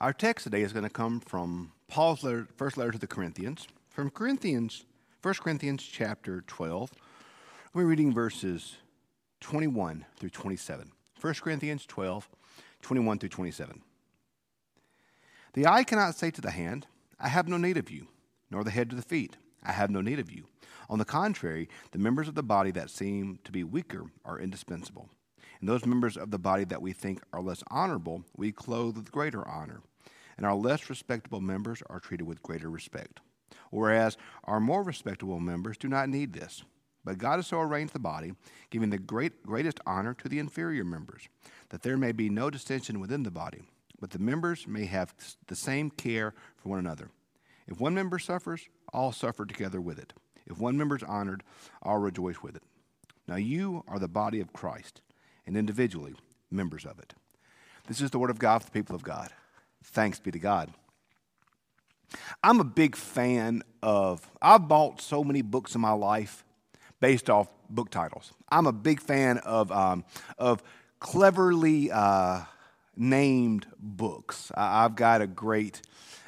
Our text today is going to come from Paul's letter, first letter to the Corinthians, from Corinthians, 1 Corinthians chapter 12. We're reading verses 21 through 27. 1 Corinthians 12, 21 through 27. The eye cannot say to the hand, I have no need of you, nor the head to the feet, I have no need of you. On the contrary, the members of the body that seem to be weaker are indispensable. And those members of the body that we think are less honorable, we clothe with greater honor. And our less respectable members are treated with greater respect. Whereas our more respectable members do not need this. But God has so arranged the body, giving the great, greatest honor to the inferior members, that there may be no dissension within the body, but the members may have the same care for one another. If one member suffers, all suffer together with it. If one member is honored, all rejoice with it. Now you are the body of Christ, and individually members of it. This is the word of God for the people of God. Thanks be to God. I'm a big fan of, I've bought so many books in my life based off book titles. I'm a big fan of, um, of cleverly uh, named books. I, have got a great,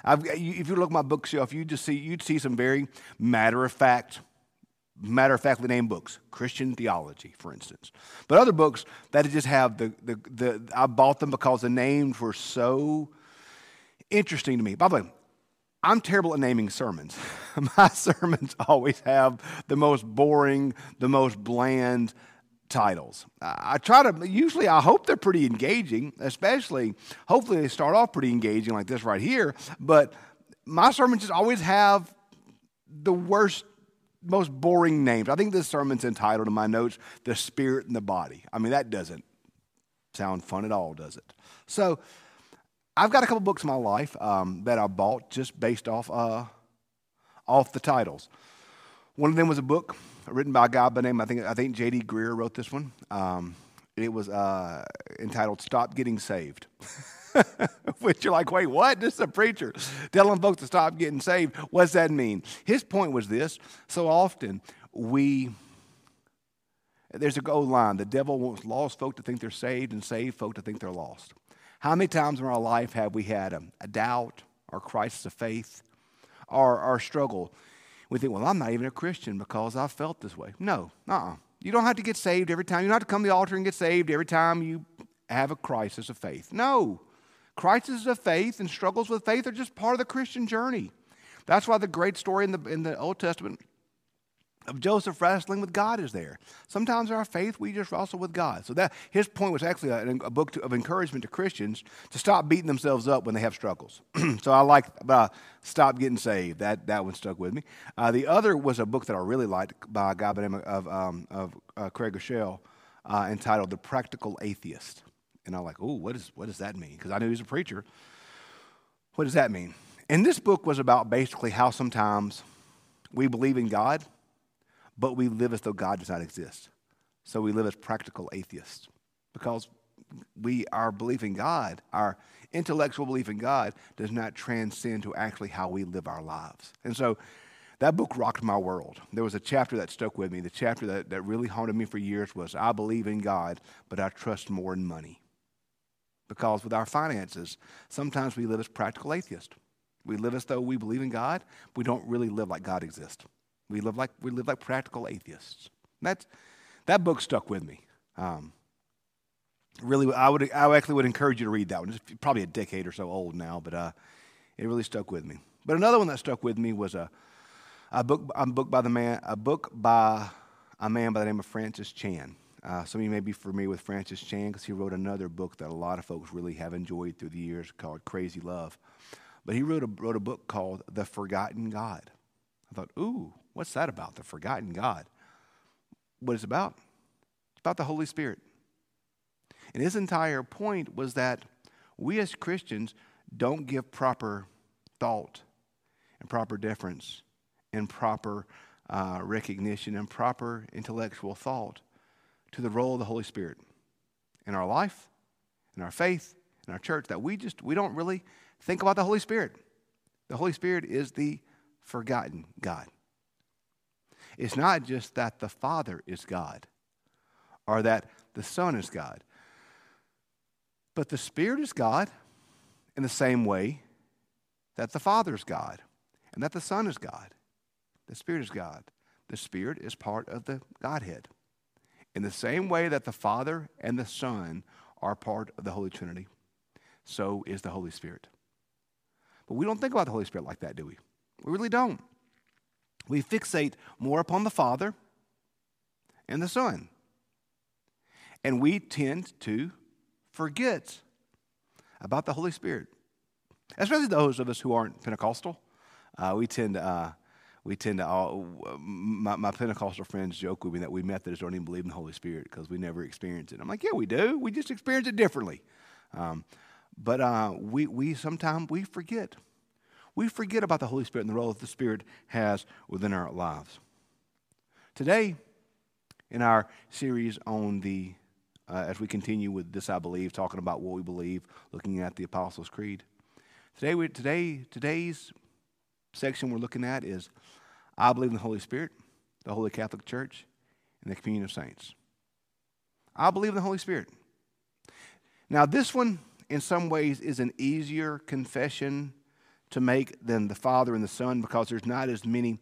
I've, if you look at my bookshelf, you just see, you'd see some very matter of fact, matter of factly named books, Christian theology, for instance. But other books that just have the, the, the I bought them because the names were so interesting to me. By the way, I'm terrible at naming sermons. My sermons always have the most boring, the most bland titles. I try to, usually, I hope they're pretty engaging, especially, hopefully, they start off pretty engaging like this right here. But my sermons just always have the worst, most boring names. I think this sermon's entitled in my notes, The Spirit and the Body. I mean, that doesn't sound fun at all, does it? So, I've got a couple books in my life um, that I bought just based off, uh, off the titles. One of them was a book written by a guy by name, I think, I think J.D. Greear wrote this one. Um, it was uh, entitled Stop Getting Saved. Which you're like, wait, what? This is a preacher telling folks to stop getting saved. What's that mean? His point was this so often we, there's a gold line the devil wants lost folk to think they're saved and saved folk to think they're lost. How many times in our life have we had a, a doubt or crisis of faith or our struggle? We think, well, I'm not even a Christian because I felt this way. No, uh uh-uh. You don't have to get saved every time. You don't have to come to the altar and get saved every time you have a crisis of faith. No. Crises of faith and struggles with faith are just part of the Christian journey. That's why the great story in the, in the Old Testament of Joseph wrestling with God is there. Sometimes our faith, we just wrestle with God. So that his point was actually a, a book to, of encouragement to Christians to stop beating themselves up when they have struggles. so I like uh, Stop Getting Saved. That, that one stuck with me. Uh, the other was a book that I really liked by a guy by the name of, um, of uh, Craig Groeschel uh, entitled The Practical Atheist. And I'm like, oh, what, is, what does that mean? Because I knew he was a preacher. What does that mean? And this book was about basically how sometimes we believe in God – but we live as though God does not exist. So we live as practical atheists because we, our belief in God, our intellectual belief in God, does not transcend to actually how we live our lives. And so that book rocked my world. There was a chapter that stuck with me. The chapter that, that really haunted me for years was I believe in God, but I trust more in money. Because with our finances, sometimes we live as practical atheists. We live as though we believe in God, but we don't really live like God exists. We live like, we live like practical atheists. That, that book stuck with me. Um, really, I, would, I actually would encourage you to read that one. It's probably a decade or so old now, but uh, it really stuck with me. But another one that stuck with me was a, a, book, a book by the man, a book by a man by the name of Francis Chan. Uh, some of you may be familiar with Francis Chan because he wrote another book that a lot of folks really have enjoyed through the years called Crazy Love. But he wrote a, wrote a book called The Forgotten God. I thought, ooh, What's that about? The forgotten God. What it's about? It's about the Holy Spirit. And his entire point was that we as Christians don't give proper thought and proper deference and proper uh, recognition and proper intellectual thought to the role of the Holy Spirit in our life, in our faith, in our church, that we just we don't really think about the Holy Spirit. The Holy Spirit is the forgotten God. It's not just that the Father is God or that the Son is God, but the Spirit is God in the same way that the Father is God and that the Son is God. The Spirit is God. The Spirit is part of the Godhead. In the same way that the Father and the Son are part of the Holy Trinity, so is the Holy Spirit. But we don't think about the Holy Spirit like that, do we? We really don't. We fixate more upon the Father and the Son. And we tend to forget about the Holy Spirit, especially those of us who aren't Pentecostal. Uh, we tend to, uh, we tend to all, my, my, Pentecostal friends joke with me that we Methodists don't even believe in the Holy Spirit because we never experience it. I'm like, yeah, we do. We just experience it differently. Um, but uh, we, we sometimes we forget. We forget about the Holy Spirit and the role that the Spirit has within our lives. Today, in our series on the, uh, as we continue with this, I believe, talking about what we believe, looking at the Apostles' Creed. Today, we, today, today's section we're looking at is I believe in the Holy Spirit, the Holy Catholic Church, and the communion of saints. I believe in the Holy Spirit. Now, this one, in some ways, is an easier confession to make than the Father and the Son because there's not as many.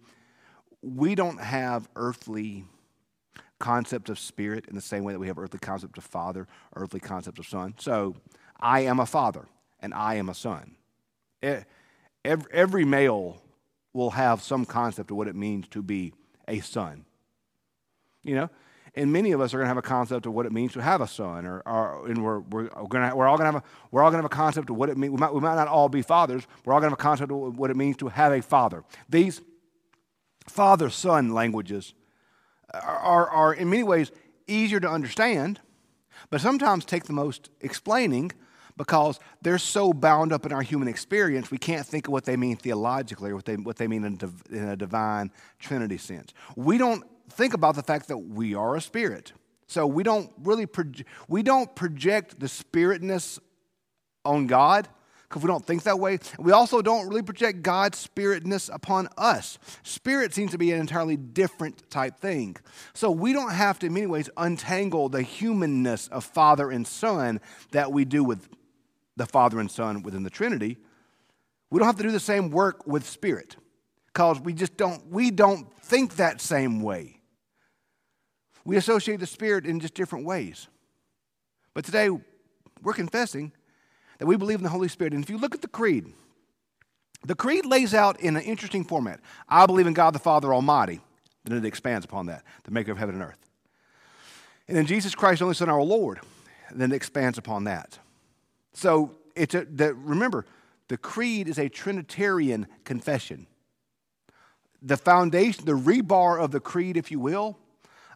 We don't have earthly concept of spirit in the same way that we have earthly concept of father, earthly concept of son. So, I am a father and I am a son. Every, every male will have some concept of what it means to be a son. You know? And many of us are going to have a concept of what it means to have a son, or, or and we're, we're, going to, we're all going to have a, we're all going to have a concept of what it means. We might, we might not all be fathers. We're all going to have a concept of what it means to have a father. These father-son languages are, are in many ways easier to understand, but sometimes take the most explaining because they're so bound up in our human experience, we can't think of what they mean theologically or what they, what they mean in, div, in a divine Trinity sense. We don't think about the fact that we are a spirit. So we don't really we don't project the spiritness on God because we don't think that way. We also don't really project God's spiritness upon us. Spirit seems to be an entirely different type thing. So we don't have to, in many ways, untangle the humanness of Father and Son that we do with the Father and Son within the Trinity. We don't have to do the same work with Spirit because we just don't, we don't think that same way. We associate the Spirit in just different ways. But today, we're confessing that we believe in the Holy Spirit. And if you look at the Creed, the Creed lays out in an interesting format I believe in God the Father Almighty. Then it expands upon that, the maker of heaven and earth. And in Jesus Christ, only Son, our Lord. Then it expands upon that. So it's a, the, remember, the creed is a Trinitarian confession. The foundation, the rebar of the creed, if you will,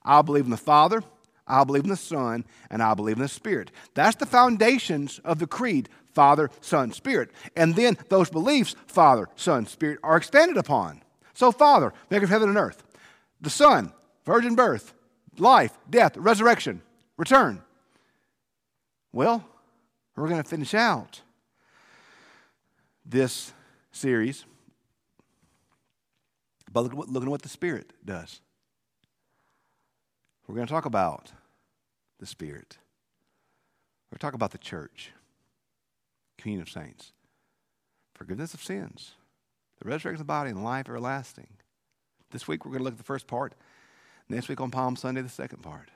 I believe in the Father, I believe in the Son, and I believe in the Spirit. That's the foundations of the creed Father, Son, Spirit. And then those beliefs, Father, Son, Spirit, are expanded upon. So, Father, maker of heaven and earth. The Son, virgin birth, life, death, resurrection, return. Well, we're going to finish out this series by looking at what the Spirit does. We're going to talk about the Spirit. We're going to talk about the church, communion of saints, forgiveness of sins, the resurrection of the body, and life everlasting. This week we're going to look at the first part. Next week on Palm Sunday, the second part.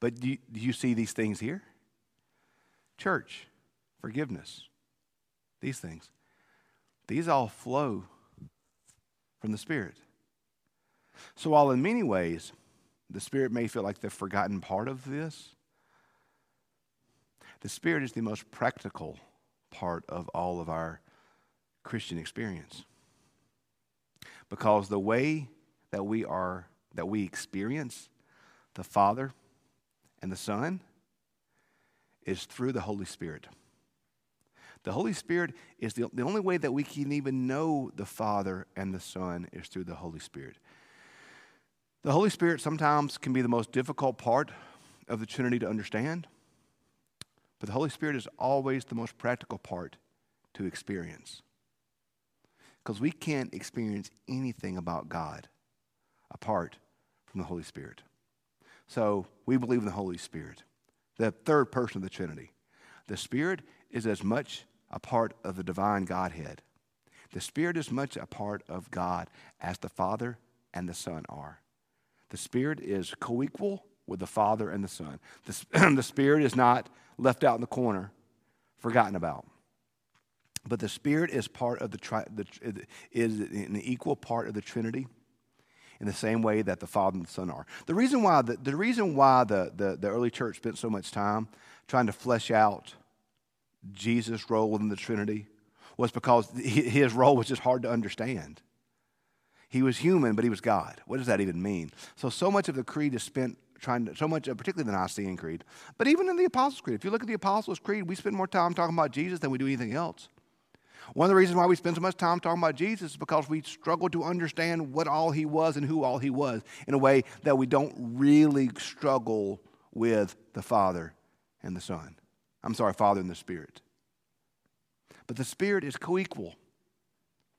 But do you, do you see these things here? Church, forgiveness, these things. These all flow from the Spirit. So, while in many ways the Spirit may feel like the forgotten part of this, the Spirit is the most practical part of all of our Christian experience. Because the way that we are, that we experience the Father and the Son is through the Holy Spirit. The Holy Spirit is the, the only way that we can even know the Father and the Son is through the Holy Spirit. The Holy Spirit sometimes can be the most difficult part of the Trinity to understand, but the Holy Spirit is always the most practical part to experience. Because we can't experience anything about God apart from the Holy Spirit. So we believe in the Holy Spirit the third person of the Trinity. The Spirit is as much a part of the divine Godhead. The Spirit is much a part of God as the Father and the Son are. The Spirit is co equal with the Father and the Son. The, the Spirit is not left out in the corner, forgotten about. But the Spirit is part of the, the is an equal part of the Trinity in the same way that the Father and the Son are. The reason why the, the, reason why the, the, the early church spent so much time trying to flesh out Jesus' role within the Trinity was because his role was just hard to understand. He was human, but he was God. What does that even mean? So, so much of the creed is spent trying to, so much, uh, particularly the Nicene Creed, but even in the Apostles' Creed. If you look at the Apostles' Creed, we spend more time talking about Jesus than we do anything else. One of the reasons why we spend so much time talking about Jesus is because we struggle to understand what all he was and who all he was in a way that we don't really struggle with the Father and the Son. I'm sorry, Father and the Spirit. But the Spirit is co equal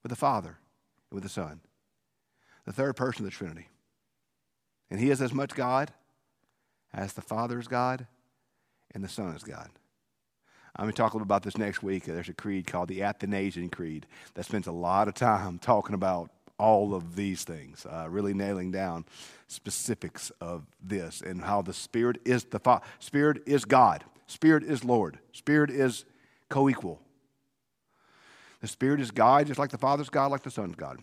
with the Father and with the Son, the third person of the Trinity. And He is as much God as the Father is God and the Son is God. I'm going to talk a little about this next week. There's a creed called the Athanasian Creed that spends a lot of time talking about all of these things, uh, really nailing down specifics of this and how the Spirit is the Father. Spirit is God. Spirit is Lord. Spirit is co equal. The Spirit is God, just like the Father's God, like the Son's God.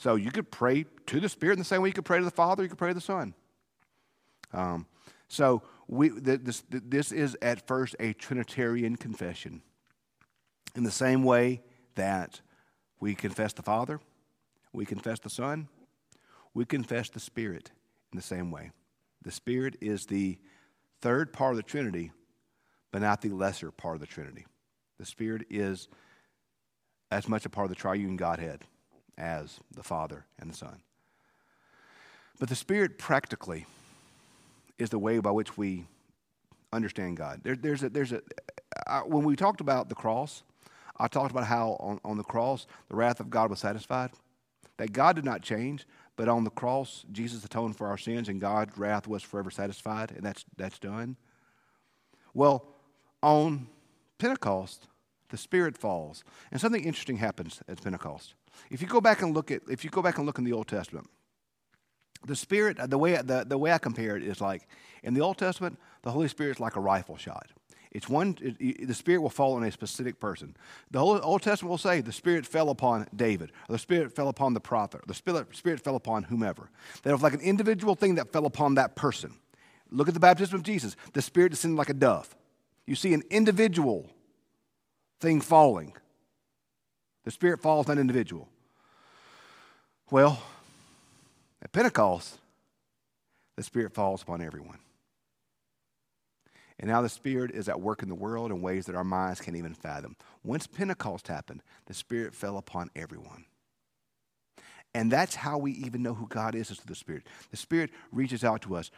So you could pray to the Spirit in the same way you could pray to the Father, you could pray to the Son. Um, so we, this, this is at first a Trinitarian confession. In the same way that we confess the Father, we confess the Son, we confess the Spirit in the same way. The Spirit is the third part of the Trinity, but not the lesser part of the Trinity. The Spirit is as much a part of the triune Godhead as the Father and the Son. But the Spirit practically is the way by which we understand God. There, there's a, there's a, I, when we talked about the cross, I talked about how on, on the cross the wrath of God was satisfied. That God did not change, but on the cross, Jesus atoned for our sins and God's wrath was forever satisfied, and that's, that's done. Well, on Pentecost, the Spirit falls, and something interesting happens at Pentecost. If you go back and look at, if you go back and look in the Old Testament, the Spirit, the way, the, the way I compare it is like in the Old Testament, the Holy Spirit is like a rifle shot. It's one, it, the Spirit will fall on a specific person. The Old, Testament will say the Spirit fell upon David, the Spirit fell upon the prophet, the Spirit, Spirit fell upon whomever. That was like an individual thing that fell upon that person. Look at the baptism of Jesus. The Spirit descended like a dove. You see an individual thing falling. The Spirit falls on an individual. Well, at Pentecost, the Spirit falls upon everyone. And now the Spirit is at work in the world in ways that our minds can't even fathom. Once Pentecost happened, the Spirit fell upon everyone. And that's how we even know who God is, is through the Spirit. The Spirit reaches out to us.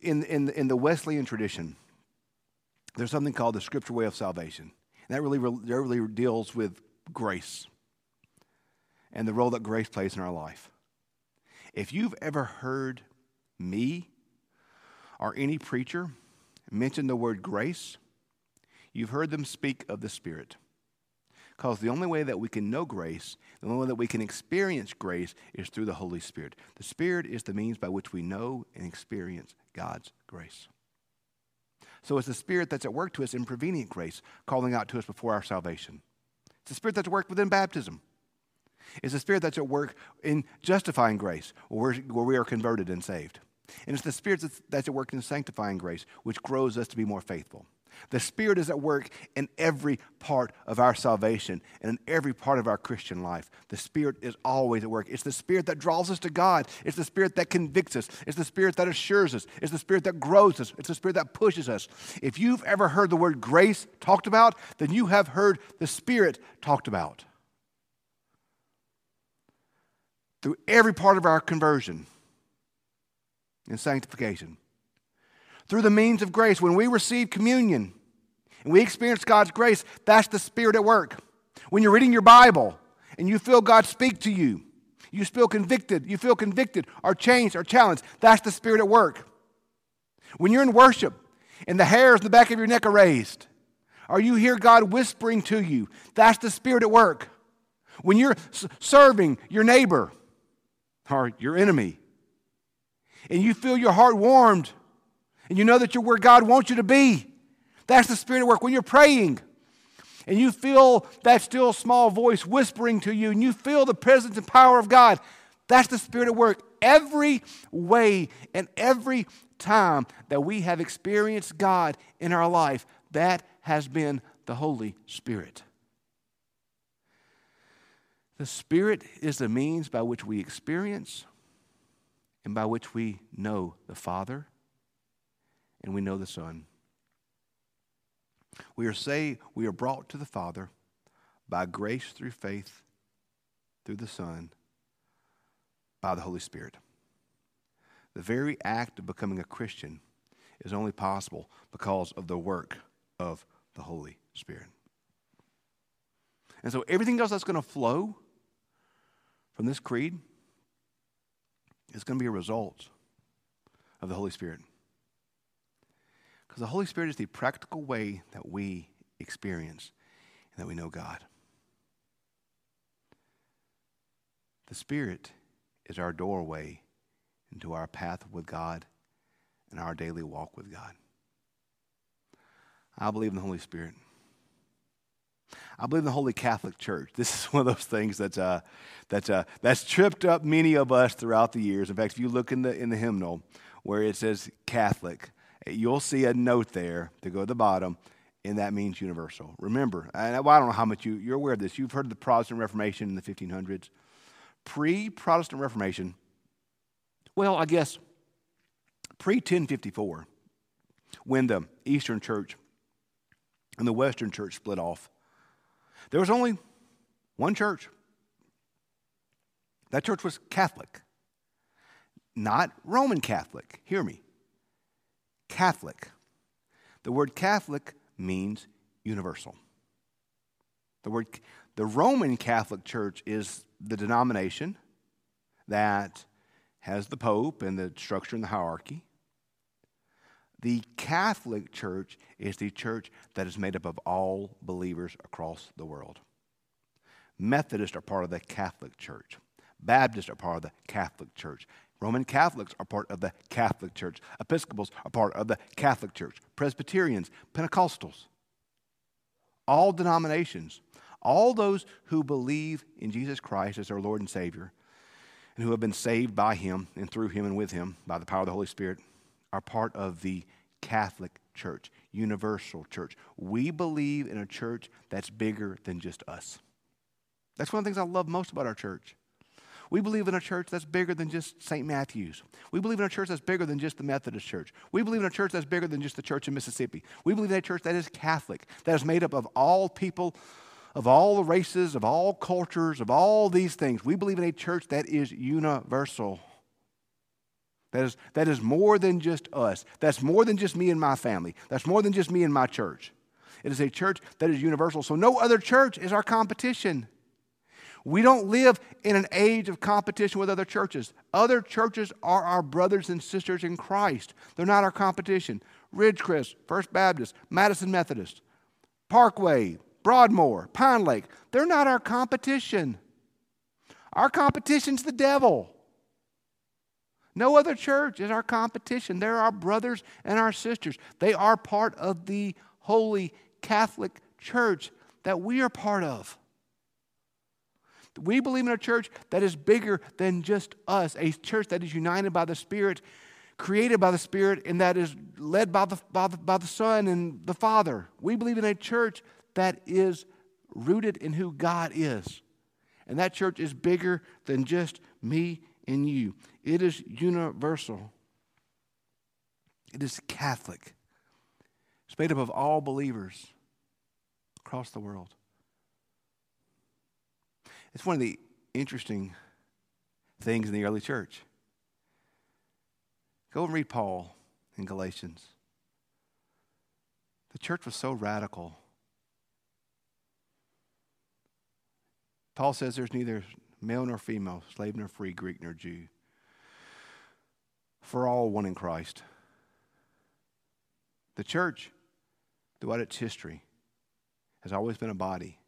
In, in, in the Wesleyan tradition, there's something called the Scripture way of salvation. And that really, that really deals with grace and the role that grace plays in our life. If you've ever heard me or any preacher mention the word grace, you've heard them speak of the Spirit. Because the only way that we can know grace, the only way that we can experience grace is through the Holy Spirit. The Spirit is the means by which we know and experience God's grace. So it's the Spirit that's at work to us in prevenient grace, calling out to us before our salvation. It's the Spirit that's at work within baptism. It's the Spirit that's at work in justifying grace, where, we are converted and saved. And it's the Spirit that's at work in sanctifying grace, which grows us to be more faithful. The Spirit is at work in every part of our salvation and in every part of our Christian life. The Spirit is always at work. It's the Spirit that draws us to God. It's the Spirit that convicts us. It's the Spirit that assures us. It's the Spirit that grows us. It's the Spirit that pushes us. If you've ever heard the word grace talked about, then you have heard the Spirit talked about. through every part of our conversion and sanctification. Through the means of grace, when we receive communion and we experience God's grace, that's the Spirit at work. When you're reading your Bible and you feel God speak to you, you feel convicted, you feel convicted or changed or challenged, that's the Spirit at work. When you're in worship and the hairs in the back of your neck are raised, Or you hear God whispering to you. That's the Spirit at work. When you're serving your neighbor or your enemy, and you feel your heart warmed, and you know that you're where God wants you to be, that's the Spirit of work. When you're praying, and you feel that still small voice whispering to you, and you feel the presence and power of God, that's the Spirit of work. Every way and every time that we have experienced God in our life, that has been the Holy Spirit. The Spirit is the means by which we experience and by which we know the Father and we know the Son. We are saved, we are brought to the Father by grace through faith through the Son by the Holy Spirit. The very act of becoming a Christian is only possible because of the work of the Holy Spirit. And so everything else that's going to flow from this creed is going to be a result of the Holy Spirit. Because the Holy Spirit is the practical way that we experience and that we know God. The Spirit is our doorway into our path with God and our daily walk with God. I believe in the Holy Spirit. I believe in the Holy Catholic Church. This is one of those things that's, uh, that's, uh, that's tripped up many of us throughout the years. In fact, if you look in the, in the hymnal where it says Catholic, you'll see a note there to go to the bottom, and that means universal. Remember, and I don't know how much you, you're aware of this. You've heard of the Protestant Reformation in the 1500s. Pre Protestant Reformation, well, I guess pre 1054, when the Eastern Church and the Western Church split off, there was only one church. That church was Catholic, not Roman Catholic. Hear me. Catholic. The word Catholic means universal. The word the Roman Catholic Church is the denomination that has the Pope and the structure and the hierarchy. The Catholic Church is the church that is made up of all believers across the world. Methodists are part of the Catholic Church. Baptists are part of the Catholic Church. Roman Catholics are part of the Catholic Church. Episcopals are part of the Catholic Church. Presbyterians, Pentecostals, all denominations, all those who believe in Jesus Christ as their Lord and Savior and who have been saved by Him and through Him and with Him by the power of the Holy Spirit are part of the Catholic Church, universal church. We believe in a church that's bigger than just us. That's one of the things I love most about our church. We believe in a church that's bigger than just St. Matthew's. We believe in a church that's bigger than just the Methodist Church. We believe in a church that's bigger than just the Church in Mississippi. We believe in a church that is Catholic, that is made up of all people of all the races, of all cultures, of all these things. We believe in a church that is universal. That is, that is more than just us. That's more than just me and my family. That's more than just me and my church. It is a church that is universal. So no other church is our competition. We don't live in an age of competition with other churches. Other churches are our brothers and sisters in Christ. They're not our competition. Ridgecrest, First Baptist, Madison Methodist, Parkway, Broadmoor, Pine Lake, they're not our competition. Our competition's the devil. No other church is our competition. They're our brothers and our sisters. They are part of the holy Catholic Church that we are part of. We believe in a church that is bigger than just us, a church that is united by the Spirit, created by the Spirit, and that is led by the, by the, by the Son and the Father. We believe in a church that is rooted in who God is. And that church is bigger than just me and you, it is universal, it is Catholic. It's made up of all believers across the world. It's one of the interesting things in the early church. Go and read Paul in Galatians. The church was so radical Paul says there's neither male nor female, slave nor free, Greek nor Jew. For all one in Christ. The church, throughout its history, has always been a body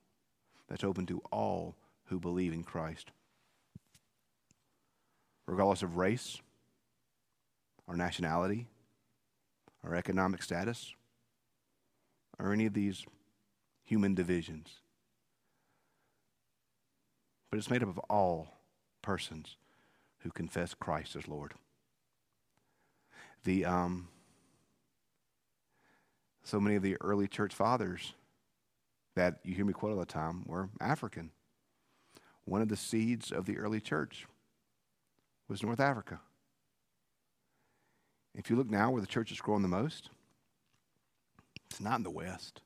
that's open to all who believe in Christ, regardless of race, or nationality, or economic status, or any of these human divisions. But it's made up of all persons who confess Christ as Lord. The, um, so many of the early church fathers that you hear me quote all the time were African. One of the seeds of the early church was North Africa. If you look now where the church is growing the most, it's not in the West.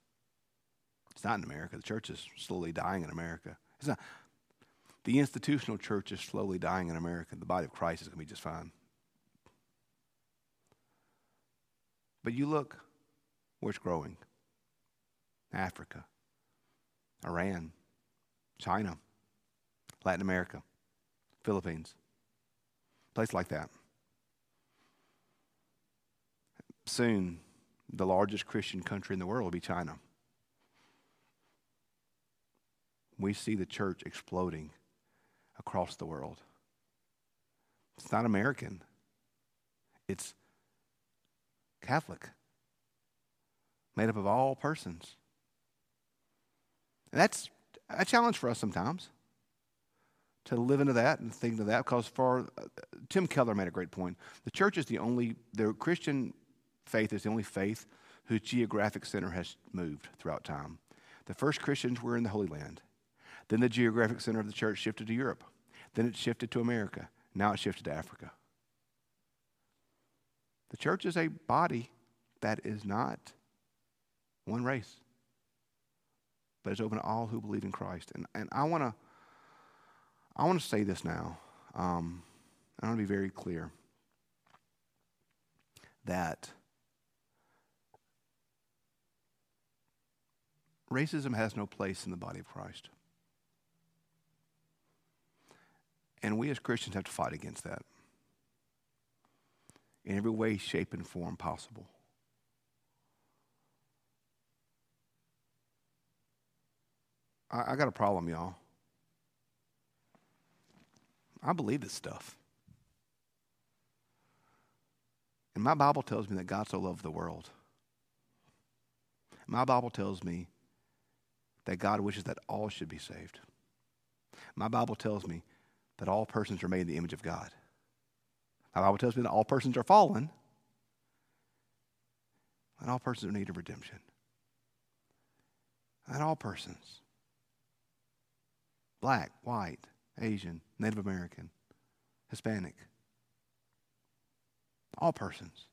It's not in America. The church is slowly dying in America. It's not. The institutional church is slowly dying in America. The body of Christ is going to be just fine. But you look where it's growing Africa, Iran, China, Latin America, Philippines, place like that. Soon, the largest Christian country in the world will be China. We see the church exploding across the world. It's not American, it's Catholic, made up of all persons. And that's a challenge for us sometimes to live into that and think of that because for Tim Keller made a great point. The church is the only, the Christian faith is the only faith whose geographic center has moved throughout time. The first Christians were in the Holy Land. Then the geographic center of the church shifted to Europe. Then it shifted to America. Now it shifted to Africa. The church is a body that is not one race, but is open to all who believe in Christ. And, and I want to I want to say this now. Um, I want to be very clear that racism has no place in the body of Christ. And we as Christians have to fight against that in every way, shape, and form possible. I, I got a problem, y'all. I believe this stuff. And my Bible tells me that God so loved the world. My Bible tells me that God wishes that all should be saved. My Bible tells me that all persons are made in the image of God. My Bible tells me that all persons are fallen, and all persons are in need of redemption. And all persons black, white, Asian, Native American, Hispanic all persons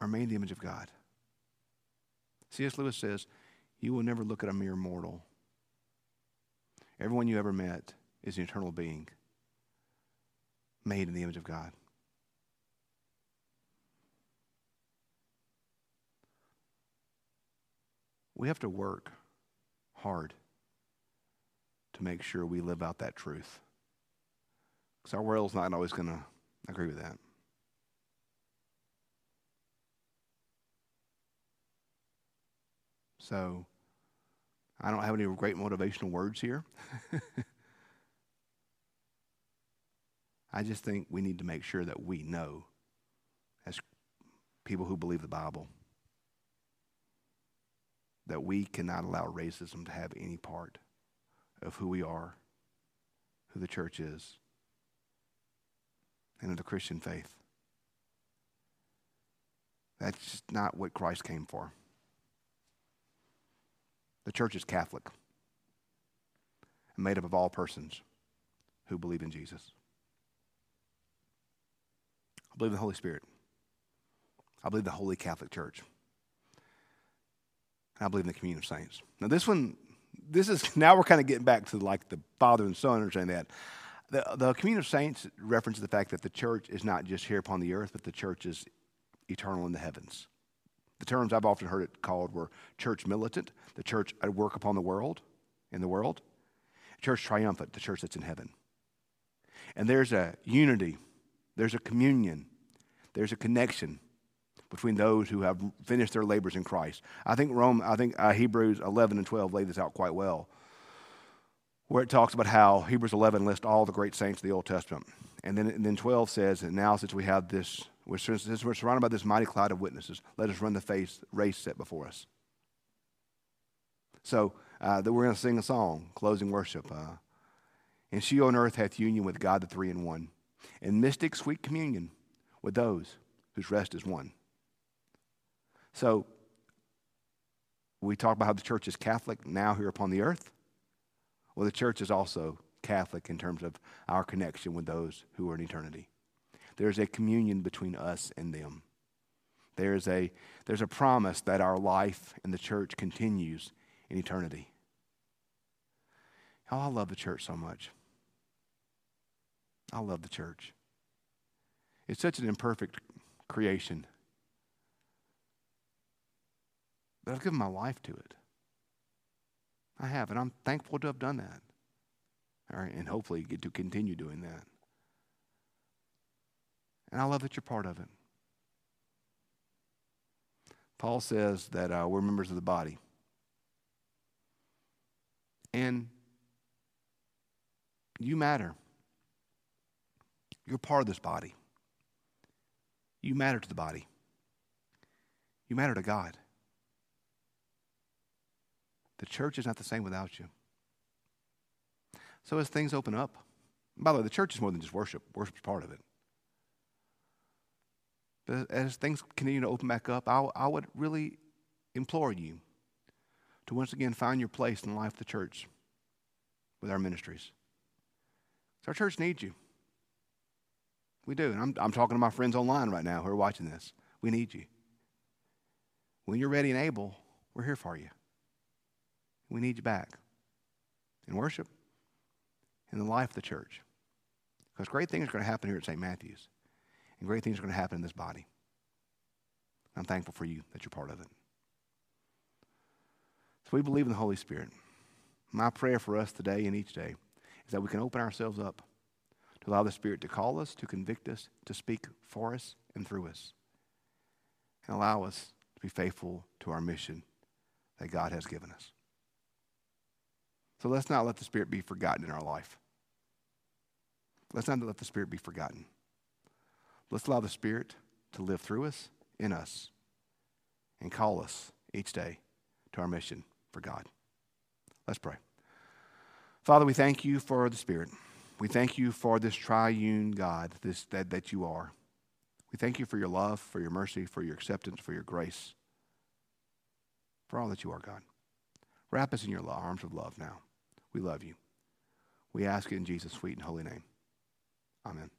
are made in the image of God. C.S. Lewis says, You will never look at a mere mortal Everyone you ever met is an eternal being made in the image of God. We have to work hard to make sure we live out that truth. Because our world's not always going to agree with that. So, I don't have any great motivational words here. I just think we need to make sure that we know, as people who believe the Bible, that we cannot allow racism to have any part of who we are, who the church is, and of the Christian faith. That's not what Christ came for. The church is Catholic and made up of all persons who believe in Jesus. I believe in the Holy Spirit. I believe the Holy Catholic Church. And I believe in the communion of saints. Now, this one, this is now we're kind of getting back to like the Father and Son, understanding that. The, the communion of saints references the fact that the church is not just here upon the earth, but the church is eternal in the heavens. The terms I've often heard it called were church militant, the church at work upon the world, in the world, church triumphant, the church that's in heaven. And there's a unity, there's a communion, there's a connection between those who have finished their labors in Christ. I think Rome, I think uh, Hebrews 11 and 12 lay this out quite well, where it talks about how Hebrews 11 lists all the great saints of the Old Testament. And then, and then 12 says, and now since we have this, we're, since we're surrounded by this mighty cloud of witnesses, let us run the face, race set before us. So uh, that we're going to sing a song, closing worship. Uh, and she on earth hath union with God the three in one, and mystic sweet communion with those whose rest is won. So we talk about how the church is Catholic now here upon the earth. Well, the church is also Catholic in terms of our connection with those who are in eternity. There's a communion between us and them. There's a, there's a promise that our life in the church continues in eternity. Oh, I love the church so much. I love the church. It's such an imperfect creation. But I've given my life to it. I have, and I'm thankful to have done that. All right, and hopefully get to continue doing that. And I love that you're part of it. Paul says that uh, we're members of the body. And you matter. You're part of this body. You matter to the body. You matter to God. The church is not the same without you. So as things open up, by the way, the church is more than just worship. Worship is part of it. But as things continue to open back up, I, I would really implore you to once again find your place in the life of the church with our ministries. Our church needs you. We do. And I'm, I'm talking to my friends online right now who are watching this. We need you. When you're ready and able, we're here for you. We need you back in worship, in the life of the church. Because great things are going to happen here at St. Matthew's, and great things are going to happen in this body. I'm thankful for you that you're part of it. So we believe in the Holy Spirit. My prayer for us today and each day is that we can open ourselves up to allow the Spirit to call us, to convict us, to speak for us and through us, and allow us to be faithful to our mission that God has given us. So let's not let the Spirit be forgotten in our life. Let's not let the Spirit be forgotten. Let's allow the Spirit to live through us, in us, and call us each day to our mission for God. Let's pray. Father, we thank you for the Spirit. We thank you for this triune God this, that, that you are. We thank you for your love, for your mercy, for your acceptance, for your grace, for all that you are, God. Wrap us in your arms of love now. We love you. We ask it in Jesus' sweet and holy name. Amen.